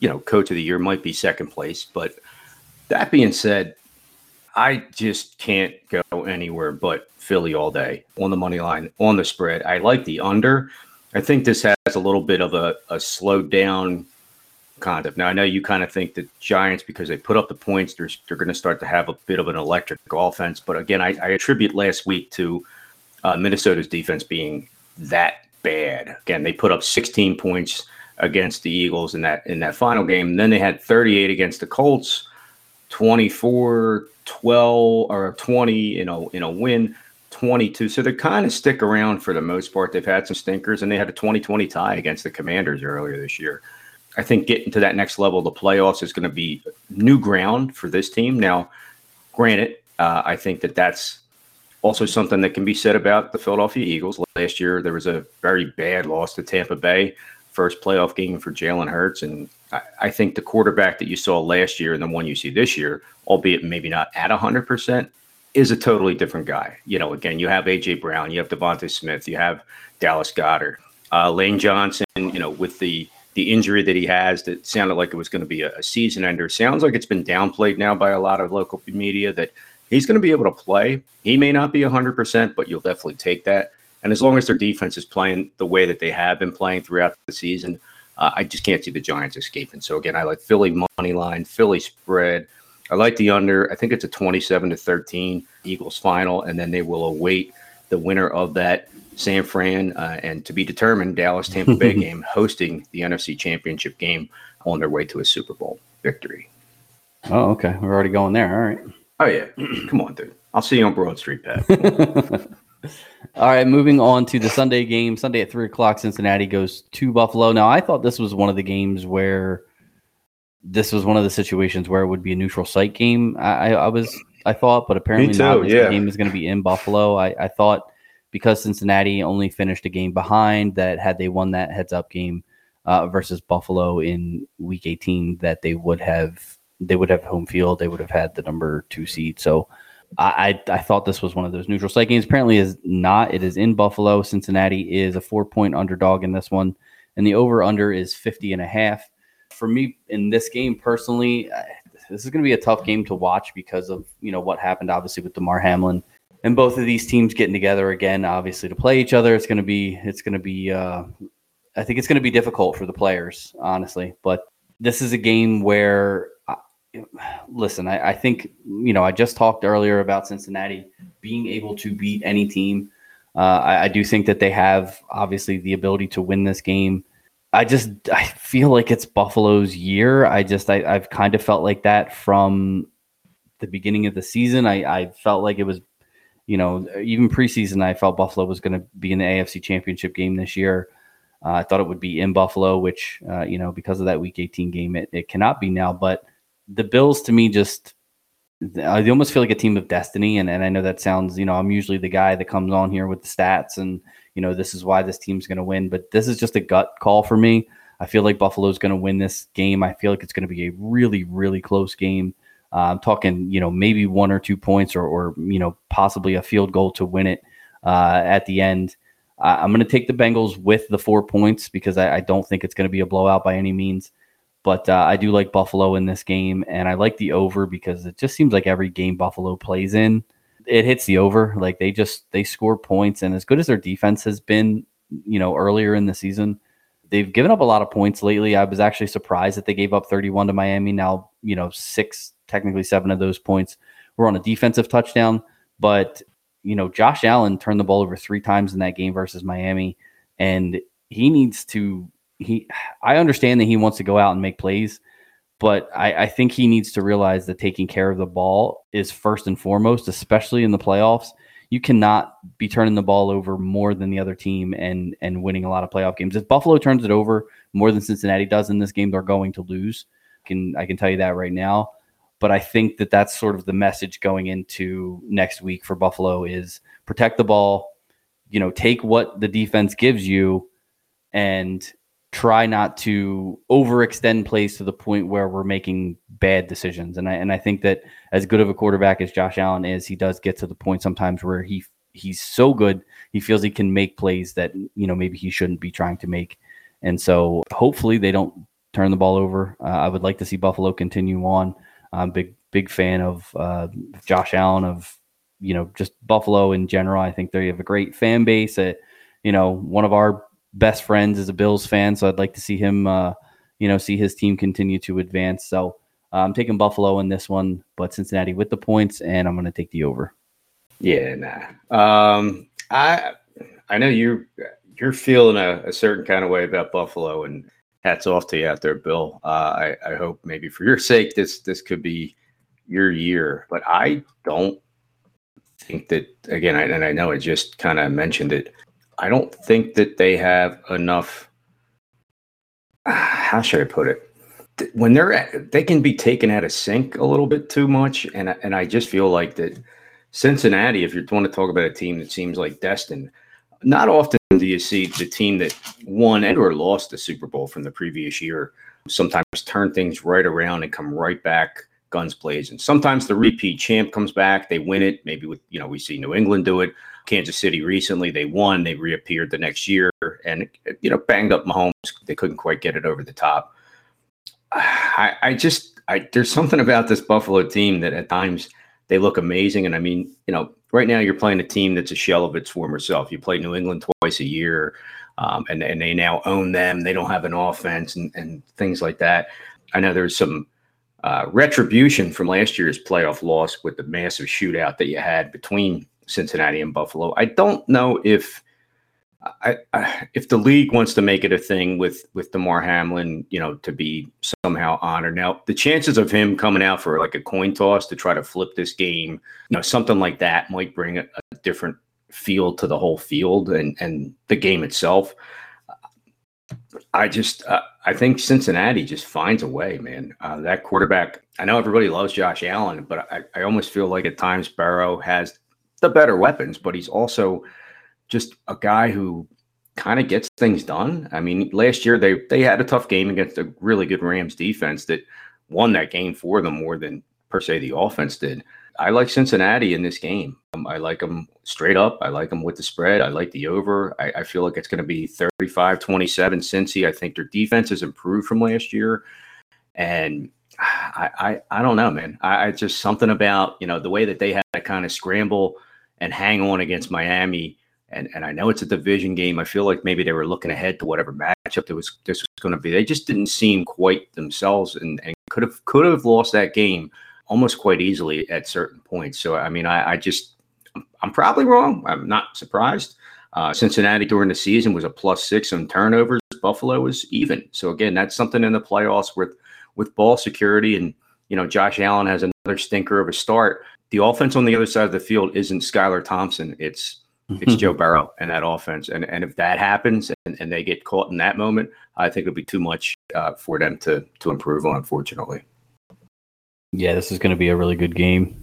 you know, coach of the year might be second place. But that being said, I just can't go anywhere but Philly all day on the money line, on the spread. I like the under. I think this has a little bit of a, a slowed down kind of. Now I know you kind of think the Giants because they put up the points, they're they're going to start to have a bit of an electric offense. But again, I, I attribute last week to uh, Minnesota's defense being that bad. Again, they put up 16 points against the Eagles in that in that final game. And then they had 38 against the Colts, 24, 12 or 20 in a in a win. 22. So they kind of stick around for the most part. They've had some stinkers and they had a 2020 tie against the Commanders earlier this year. I think getting to that next level, the playoffs is going to be new ground for this team. Now, granted, uh, I think that that's also something that can be said about the Philadelphia Eagles. Last year, there was a very bad loss to Tampa Bay, first playoff game for Jalen Hurts. And I, I think the quarterback that you saw last year and the one you see this year, albeit maybe not at 100%, is a totally different guy. You know, again, you have A.J. Brown, you have DeVonta Smith, you have Dallas Goedert, uh, Lane Johnson, you know, with the the injury that he has that sounded like it was going to be a, season ender. Sounds like it's been downplayed now by a lot of local media that he's going to be able to play. He may not be 100%, but you'll definitely take that. And as long as their defense is playing the way that they have been playing throughout the season, uh, I just can't see the Giants escaping. So again, I like Philly money line, Philly spread. I like the under. I think it's a 27 to 13 Eagles final, and then they will await the winner of that San Fran, uh, and to be determined, Dallas Tampa Bay game hosting the NFC Championship game on their way to a Super Bowl victory. Oh, okay. We're already going there. All right. Oh yeah, come on, dude. I'll see you on Broad Street, Pat. All right, moving on to the Sunday game. Sunday at three o'clock, Cincinnati goes to Buffalo. Now, I thought this was one of the games where this was one of the situations where it would be a neutral site game. I, I was, I thought, but apparently too, not. Yeah. game is going to be in Buffalo. I, I thought because Cincinnati only finished a game behind, that had they won that heads up game uh, versus Buffalo in Week 18, that they would have they would have home field. They would have had the number two seed. So I, I, I thought this was one of those neutral site games. Apparently, is not. It is in Buffalo. Cincinnati is a four point underdog in this one, and the over under is 50 and a half. For me in this game personally, this is going to be a tough game to watch because of you know what happened obviously with Damar Hamlin and both of these teams getting together again, obviously to play each other. It's going to be, it's going to be, uh, I think it's going to be difficult for the players, honestly. But this is a game where, uh, listen, I, I think you know I just talked earlier about Cincinnati being able to beat any team. Uh, I, I do think that they have obviously the ability to win this game. I just I feel like it's Buffalo's year. I just I, I've kind of felt like that from the beginning of the season. I, I felt like it was you know, even preseason, I felt Buffalo was going to be in the AFC Championship game this year. Uh, I thought it would be in Buffalo, which, uh, you know, because of that Week 18 game, it, it cannot be now. But the Bills, to me, just they almost feel like a team of destiny. And, and I know that sounds, you know, I'm usually the guy that comes on here with the stats and, you know, this is why this team's going to win. But this is just a gut call for me. I feel like Buffalo's going to win this game. I feel like it's going to be a really, really close game. Uh, I'm talking, you know, maybe one or two points or, or you know, possibly a field goal to win it uh, at the end. Uh, I'm going to take the Bengals with the four points because I, I don't think it's going to be a blowout by any means. But uh, I do like Buffalo in this game, and I like the over because it just seems like every game Buffalo plays in, it hits the over. Like they just they score points, and as good as their defense has been, you know, earlier in the season, they've given up a lot of points lately. I was actually surprised that they gave up 31 to Miami. Now, you know, six technically seven of those points were on a defensive touchdown. But, you know, Josh Allen turned the ball over three times in that game versus Miami. And he needs to he I understand that he wants to go out and make plays, but I, I think he needs to realize that taking care of the ball is first and foremost, especially in the playoffs. You cannot be turning the ball over more than the other team and and winning a lot of playoff games. If Buffalo turns it over more than Cincinnati does in this game, they're going to lose. I can I can tell you that right now. But I think that that's sort of the message going into next week for Buffalo is protect the ball, you know, take what the defense gives you and try not to overextend plays to the point where we're making bad decisions. And I and I think that as good of a quarterback as Josh Allen is, he does get to the point sometimes where he he's so good, he feels he can make plays that you know maybe he shouldn't be trying to make. And so hopefully they don't turn the ball over. Uh, I would like to see Buffalo continue on. I'm big big fan of uh, Josh Allen of you know just Buffalo in general. I think they have a great fan base. You know one of our best friends is a Bills fan, so I'd like to see him, uh, you know, see his team continue to advance. So uh, I'm taking Buffalo in this one, but Cincinnati with the points, and I'm going to take the over. Yeah, nah. Um, I I know you you're feeling a, a, certain kind of way about Buffalo, and hats off to you out there, Bill. Uh, I I hope maybe for your sake this this could be your year, but I don't think that again. I, and I know I just kind of mentioned it. I don't think that they have enough. How should I put it? When they're at, they can be taken out of sync a little bit too much, and and I just feel like that Cincinnati. If you want to talk about a team that seems like destined, not often do you see the team that won and or lost the Super Bowl from the previous year sometimes turn things right around and come right back guns blazing. And sometimes the repeat champ comes back, they win it. Maybe with you know we see New England do it. Kansas City recently, they won, they reappeared the next year, and you know banged up Mahomes. They couldn't quite get it over the top. I, I just I, there's something about this Buffalo team that at times they look amazing, and I mean you know right now you're playing a team that's a shell of its former self. You play New England twice a year. Um, and, and they now own them. They don't have an offense and, and things like that. I know there's some uh, retribution from last year's playoff loss with the massive shootout that you had between Cincinnati and Buffalo. I don't know if I, if the league wants to make it a thing with with Damar Hamlin, you know, to be somehow honored. Now, the chances of him coming out for like a coin toss to try to flip this game, you know, something like that might bring a, a different feel to the whole field and and the game itself. I just uh, I think Cincinnati just finds a way, man. Uh, that quarterback. I know everybody loves Josh Allen, but I, I almost feel like at times Burrow has the better weapons, but he's also just a guy who kind of gets things done. I mean, last year they they had a tough game against a really good Rams defense that won that game for them more than per se the offense did. I like Cincinnati in this game. Um, I like them straight up. I like them with the spread. I like the over. I, I feel like it's going to be 35 27 Cincy. I think their defense has improved from last year. And I, I, I don't know, man. I, I just something about, you know, the way that they had to kind of scramble and hang on against Miami. And, and I know it's a division game. I feel like maybe they were looking ahead to whatever matchup there was this was going to be. They just didn't seem quite themselves and, and could have could have lost that game almost quite easily at certain points. So I mean, I, I just I'm probably wrong. I'm not surprised. Uh, Cincinnati during the season was a plus six on turnovers. Buffalo was even. So again, that's something in the playoffs with with ball security and you know Josh Allen has another stinker of a start. The offense on the other side of the field isn't Skylar Thompson. It's it's Joe Burrow and that offense. And and if that happens and, and they get caught in that moment, I think it'll be too much uh, for them to to improve on. Unfortunately. Yeah, this is going to be a really good game.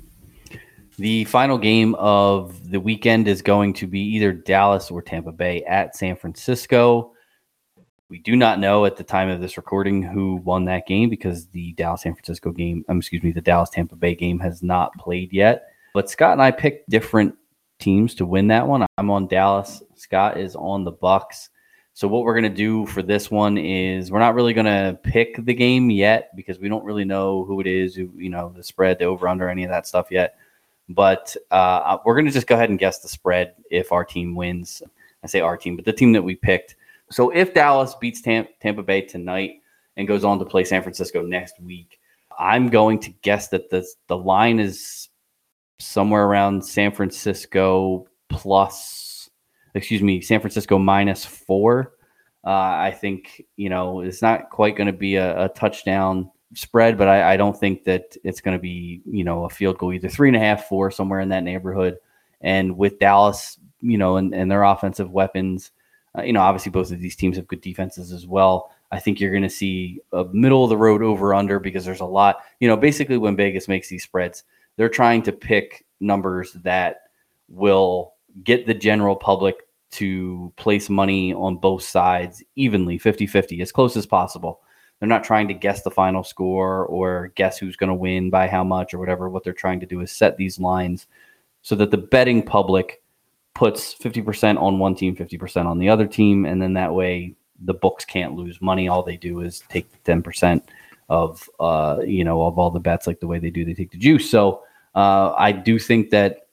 The final game of the weekend is going to be either Dallas or Tampa Bay at San Francisco. We do not know at the time of this recording who won that game because the Dallas San Francisco game, um, excuse me, the Dallas Tampa Bay game has not played yet. But Scott and I picked different teams to win that one. I'm on Dallas. Scott is on the Bucs. So what we're going to do for this one is we're not really going to pick the game yet because we don't really know who it is, who, you know, the spread, the over under, any of that stuff yet. But uh, we're going to just go ahead and guess the spread if our team wins. I say our team, but the team that we picked. So if Dallas beats Tam- Tampa Bay tonight and goes on to play San Francisco next week, I'm going to guess that the the line is somewhere around San Francisco plus excuse me, San Francisco minus four. Uh, I think you know it's not quite going to be a, a, touchdown spread, but I, I don't think that it's going to be you know a field goal either three and a half, four somewhere in that neighborhood. And with Dallas, you know, and, and their offensive weapons, uh, you know, obviously both of these teams have good defenses as well. I think you're going to see a middle of the road over under because there's a lot, you know, basically when Vegas makes these spreads, they're trying to pick numbers that will get the general public to place money on both sides evenly, 50 50, as close as possible. They're not trying to guess the final score or guess who's going to win by how much or whatever. What they're trying to do is set these lines so that the betting public puts 50% on one team, 50% on the other team. And then that way the books can't lose money. All they do is take 10% of, uh, you know, of all the bets, like the way they do, they take the juice. So uh, I do think that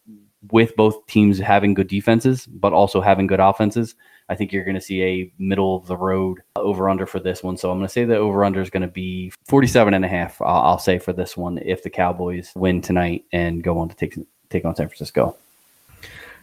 with both teams having good defenses, but also having good offenses, I think you're going to see a middle of the road over under for this one. So I'm going to say the over under is going to be 47 and a half. I'll, say for this one if the Cowboys win tonight and go on to take take on San Francisco.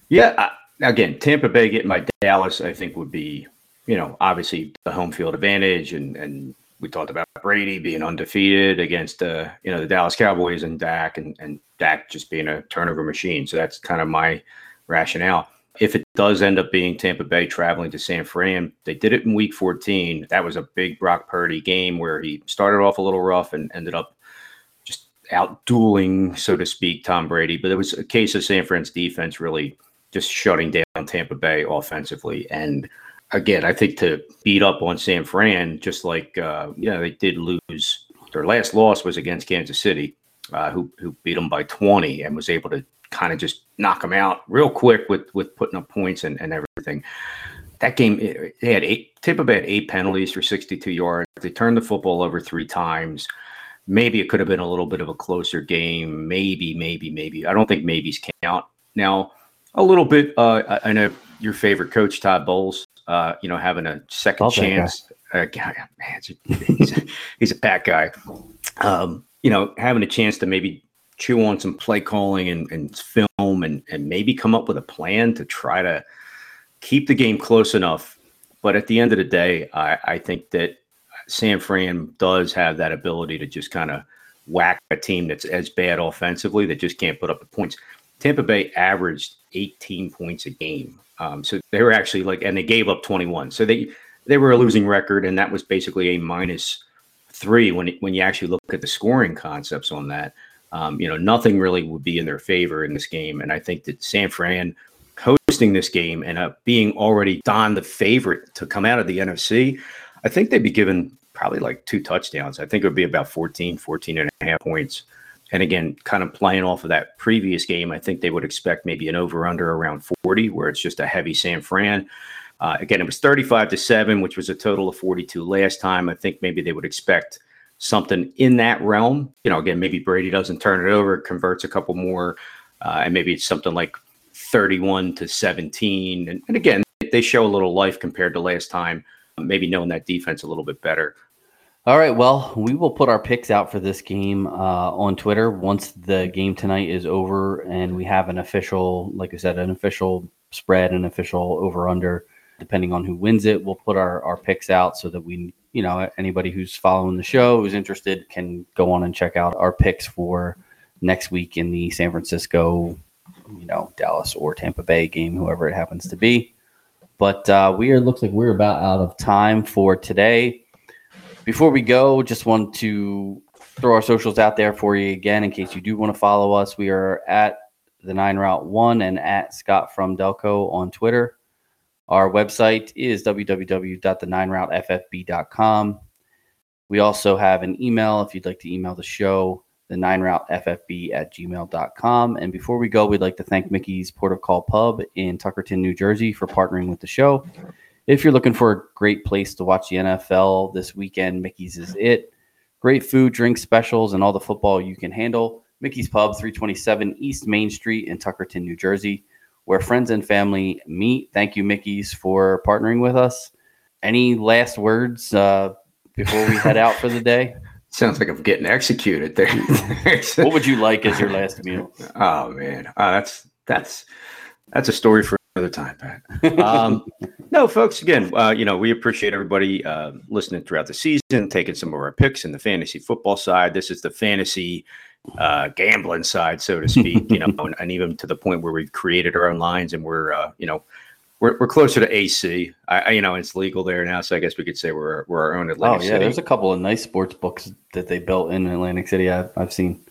Yeah, again, Tampa Bay getting by Dallas, I think would be, you know, obviously the home field advantage and and we talked about Brady being undefeated against uh, you know the Dallas Cowboys and Dak and, and Dak just being a turnover machine. So that's kind of my rationale. If it does end up being Tampa Bay traveling to San Fran, they did it in Week 14. That was a big Brock Purdy game where he started off a little rough and ended up just out dueling, so to speak, Tom Brady. But it was a case of San Fran's defense really just shutting down Tampa Bay offensively and again, I think to beat up on San Fran, just like uh, yeah, they did lose. Their last loss was against Kansas City, uh, who who beat them by 20 and was able to kind of just knock them out real quick with with putting up points and, and everything. That game, they had eight. Tampa Bay had eight penalties for 62 yards. They turned the football over three times. Maybe it could have been a little bit of a closer game. Maybe, maybe, maybe. I don't think maybes count. Now, a little bit. Uh, I know your favorite coach, Todd Bowles uh, you know, having a 2nd chance. Uh, man, he's a, he's a guy. Um, you know, having a chance to maybe chew on some play calling and, and film and, and maybe come up with a plan to try to keep the game close enough. But at the end of the day, I, I think that San Fran does have that ability to just kind of whack a team that's as bad offensively that just can't put up the points. Tampa Bay averaged 18 points a game um, so they were actually like, and they gave up 21. So they they were a losing record, and that was basically a minus three when when you actually look at the scoring concepts on that. Um, you know, nothing really would be in their favor in this game, and I think that San Fran hosting this game and uh, being already Don the favorite to come out of the NFC, I think they'd be given probably like two touchdowns. I think it would be about 14, 14 and a half points. And again, kind of playing off of that previous game, I think they would expect maybe an over under around 40, where it's just a heavy San Fran. Uh, again, it was 35 to 7, which was a total of 42 last time. I think maybe they would expect something in that realm. You know, again, maybe Brady doesn't turn it over, converts a couple more, uh, and maybe it's something like 31 to 17. And, and again, they show a little life compared to last time, maybe knowing that defense a little bit better. All right. Well, we will put our picks out for this game uh, on Twitter once the game tonight is over and we have an official, like I said, an official spread, an official over under. Depending on who wins it, we'll put our, our picks out so that we, you know, anybody who's following the show who's interested can go on and check out our picks for next week in the San Francisco, you know, Dallas or Tampa Bay game, whoever it happens to be. But uh, we are looks like we're about out of time for today. Before we go, just want to throw our socials out there for you again in case you do want to follow us. We are at the Nine Route One and at Scott from Delco on Twitter. Our website is www.the9routeffb.com. We also have an email if you'd like to email the show, the nine route ffb at gmail.com. And before we go, we'd like to thank Mickey's Port of Call Pub in Tuckerton, New Jersey for partnering with the show. If you're looking for a great place to watch the NFL this weekend, Mickey's is it. Great food, drink specials, and all the football you can handle. Mickey's Pub, 327 East Main Street in Tuckerton, New Jersey, where friends and family meet. Thank you, Mickey's, for partnering with us. Any last words uh, before we head out for the day? Sounds like I'm getting executed there. what would you like as your last meal? Oh man, uh, that's that's that's a story for another time, Pat. Um, No, folks. Again, uh, you know, we appreciate everybody uh, listening throughout the season, taking some of our picks in the fantasy football side. This is the fantasy uh, gambling side, so to speak. you know, and, and, even to the point where we've created our own lines, and we're, uh, you know, we're, we're closer to AC. I, I, you know, it's legal there now, so I guess we could say we're we're our own Atlantic oh, yeah, City. there's a couple of nice sports books that they built in Atlantic City. I've, I've seen.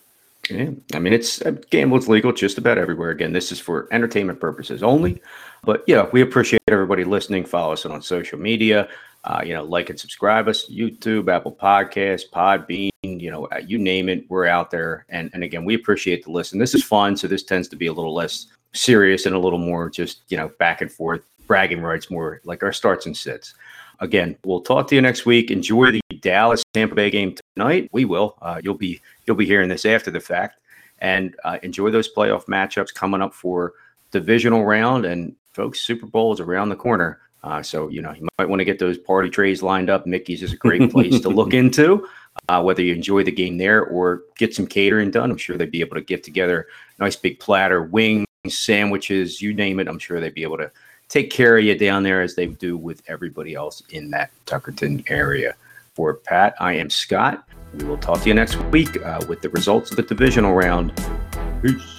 Yeah, I mean, it's uh, gambling's legal just about everywhere. Again, this is for entertainment purposes only. But yeah, we appreciate everybody listening. Follow us on social media. Uh, you know, like and subscribe us, YouTube, Apple Podcasts, Podbean, you know, uh, you name it, we're out there. And and again, we appreciate the listen. This is fun, so this tends to be a little less serious and a little more just you know back and forth bragging rights, more like our starts and sits. Again, we'll talk to you next week. Enjoy the Dallas Tampa Bay game tonight. We will. Uh, you'll be you'll be hearing this after the fact, and uh, enjoy those playoff matchups coming up for divisional round. And folks, Super Bowl is around the corner. Uh, so you know you might want to get those party trays lined up. Mickey's is a great place to look into. Uh, whether you enjoy the game there or get some catering done, I'm sure they'd be able to get together nice big platter, wings, sandwiches, you name it. I'm sure they'd be able to take care of you down there as they do with everybody else in that Tuckerton area. For Pat, I am Scott. We will talk to you next week uh, with the results of the divisional round. Peace.